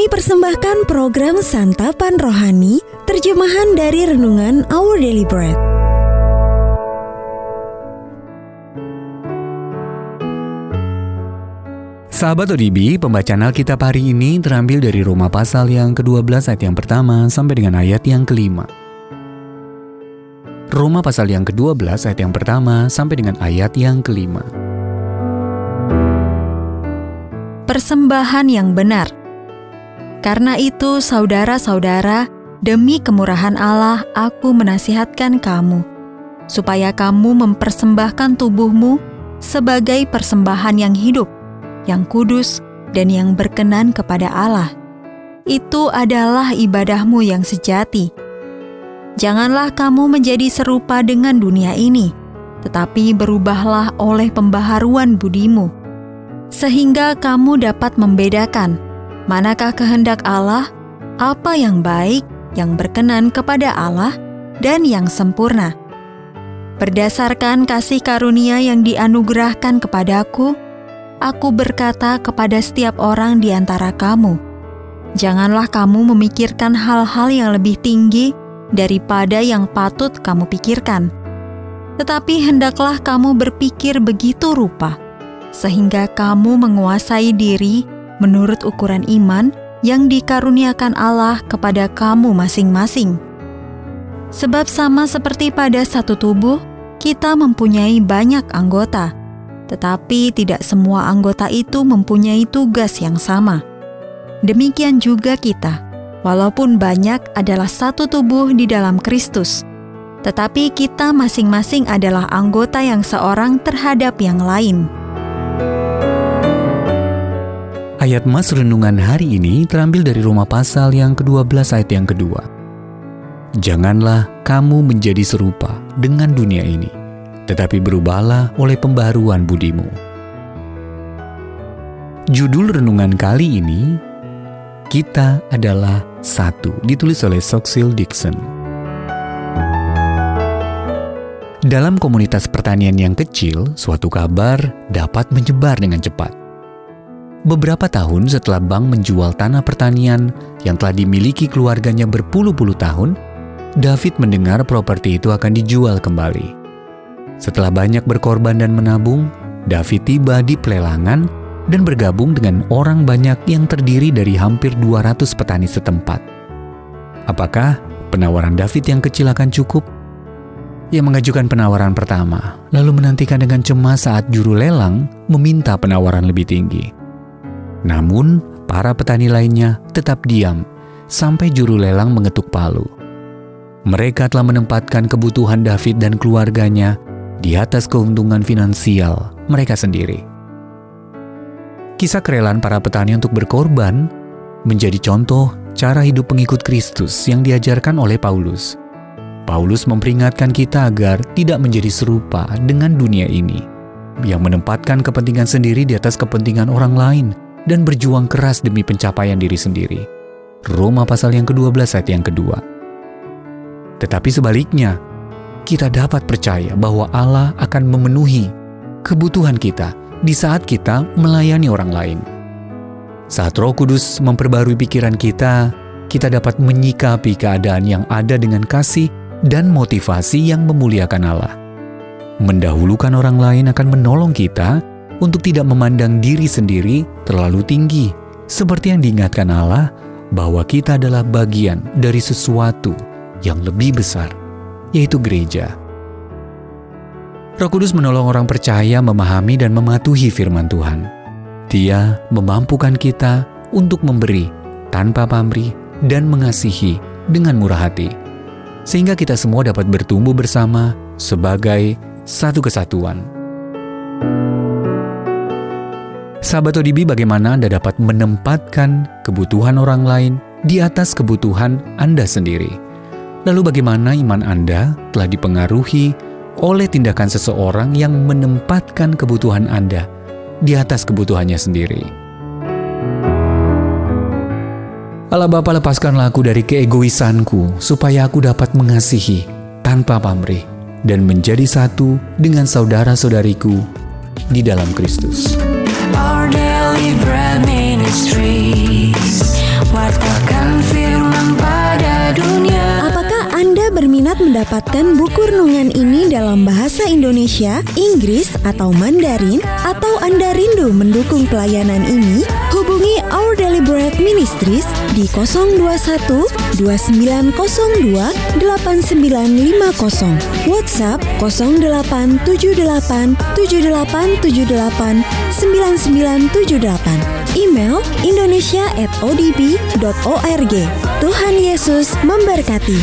Kami persembahkan program Santapan Rohani, terjemahan dari Renungan Our Daily Bread. Sahabat ODB, pembacaan Alkitab hari ini terambil dari Roma pasal yang ke-12 ayat yang pertama sampai dengan ayat yang kelima. Roma pasal yang ke-12 ayat yang pertama sampai dengan ayat yang kelima. Persembahan yang benar. Karena itu, saudara-saudara, demi kemurahan Allah, aku menasihatkan kamu, supaya kamu mempersembahkan tubuhmu sebagai persembahan yang hidup, yang kudus, dan yang berkenan kepada Allah. Itu adalah ibadahmu yang sejati. Janganlah kamu menjadi serupa dengan dunia ini, tetapi berubahlah oleh pembaharuan budimu, sehingga kamu dapat membedakan manakah kehendak Allah, apa yang baik, yang berkenan kepada Allah, dan yang sempurna. Berdasarkan kasih karunia yang dianugerahkan kepadaku, aku berkata kepada setiap orang di antara kamu, janganlah kamu memikirkan hal-hal yang lebih tinggi daripada yang patut kamu pikirkan. Tetapi hendaklah kamu berpikir begitu rupa, sehingga kamu menguasai diri menurut ukuran iman yang dikaruniakan Allah kepada kamu masing-masing. Sebab sama seperti pada satu tubuh, kita mempunyai banyak anggota, tetapi tidak semua anggota itu mempunyai tugas yang sama. Demikian juga kita, walaupun banyak adalah satu tubuh di dalam Kristus, tetapi kita masing-masing adalah anggota yang seorang terhadap yang lain. Ayat Mas Renungan hari ini terambil dari Roma pasal yang ke-12 ayat yang kedua. Janganlah kamu menjadi serupa dengan dunia ini, tetapi berubahlah oleh pembaharuan budimu. Judul renungan kali ini, Kita adalah Satu, ditulis oleh Soxil Dixon. Dalam komunitas pertanian yang kecil, suatu kabar dapat menyebar dengan cepat. Beberapa tahun setelah bank menjual tanah pertanian yang telah dimiliki keluarganya berpuluh-puluh tahun, David mendengar properti itu akan dijual kembali. Setelah banyak berkorban dan menabung, David tiba di pelelangan dan bergabung dengan orang banyak yang terdiri dari hampir 200 petani setempat. Apakah penawaran David yang kecil akan cukup? Ia mengajukan penawaran pertama, lalu menantikan dengan cemas saat juru lelang meminta penawaran lebih tinggi. Namun, para petani lainnya tetap diam sampai juru lelang mengetuk palu. Mereka telah menempatkan kebutuhan David dan keluarganya di atas keuntungan finansial mereka sendiri. Kisah kerelaan para petani untuk berkorban menjadi contoh cara hidup pengikut Kristus yang diajarkan oleh Paulus. Paulus memperingatkan kita agar tidak menjadi serupa dengan dunia ini, yang menempatkan kepentingan sendiri di atas kepentingan orang lain dan berjuang keras demi pencapaian diri sendiri. Roma pasal yang ke-12 ayat yang kedua. Tetapi sebaliknya, kita dapat percaya bahwa Allah akan memenuhi kebutuhan kita di saat kita melayani orang lain. Saat Roh Kudus memperbarui pikiran kita, kita dapat menyikapi keadaan yang ada dengan kasih dan motivasi yang memuliakan Allah. Mendahulukan orang lain akan menolong kita untuk tidak memandang diri sendiri terlalu tinggi, seperti yang diingatkan Allah bahwa kita adalah bagian dari sesuatu yang lebih besar, yaitu gereja. Roh Kudus menolong orang percaya memahami dan mematuhi firman Tuhan. Dia memampukan kita untuk memberi tanpa pamrih dan mengasihi dengan murah hati, sehingga kita semua dapat bertumbuh bersama sebagai satu kesatuan. Sahabat ODB, bagaimana Anda dapat menempatkan kebutuhan orang lain di atas kebutuhan Anda sendiri? Lalu bagaimana iman Anda telah dipengaruhi oleh tindakan seseorang yang menempatkan kebutuhan Anda di atas kebutuhannya sendiri? Allah Bapa lepaskanlah aku dari keegoisanku supaya aku dapat mengasihi tanpa pamrih dan menjadi satu dengan saudara-saudariku di dalam Kristus. Apakah Anda berminat mendapatkan buku renungan ini dalam bahasa Indonesia, Inggris, atau Mandarin? Atau Anda rindu mendukung pelayanan ini? Hubungi Our Deliberate Ministries di 021 2902 8950, WhatsApp 0878 7878 9978, email indonesia@odb.org. Tuhan Yesus memberkati.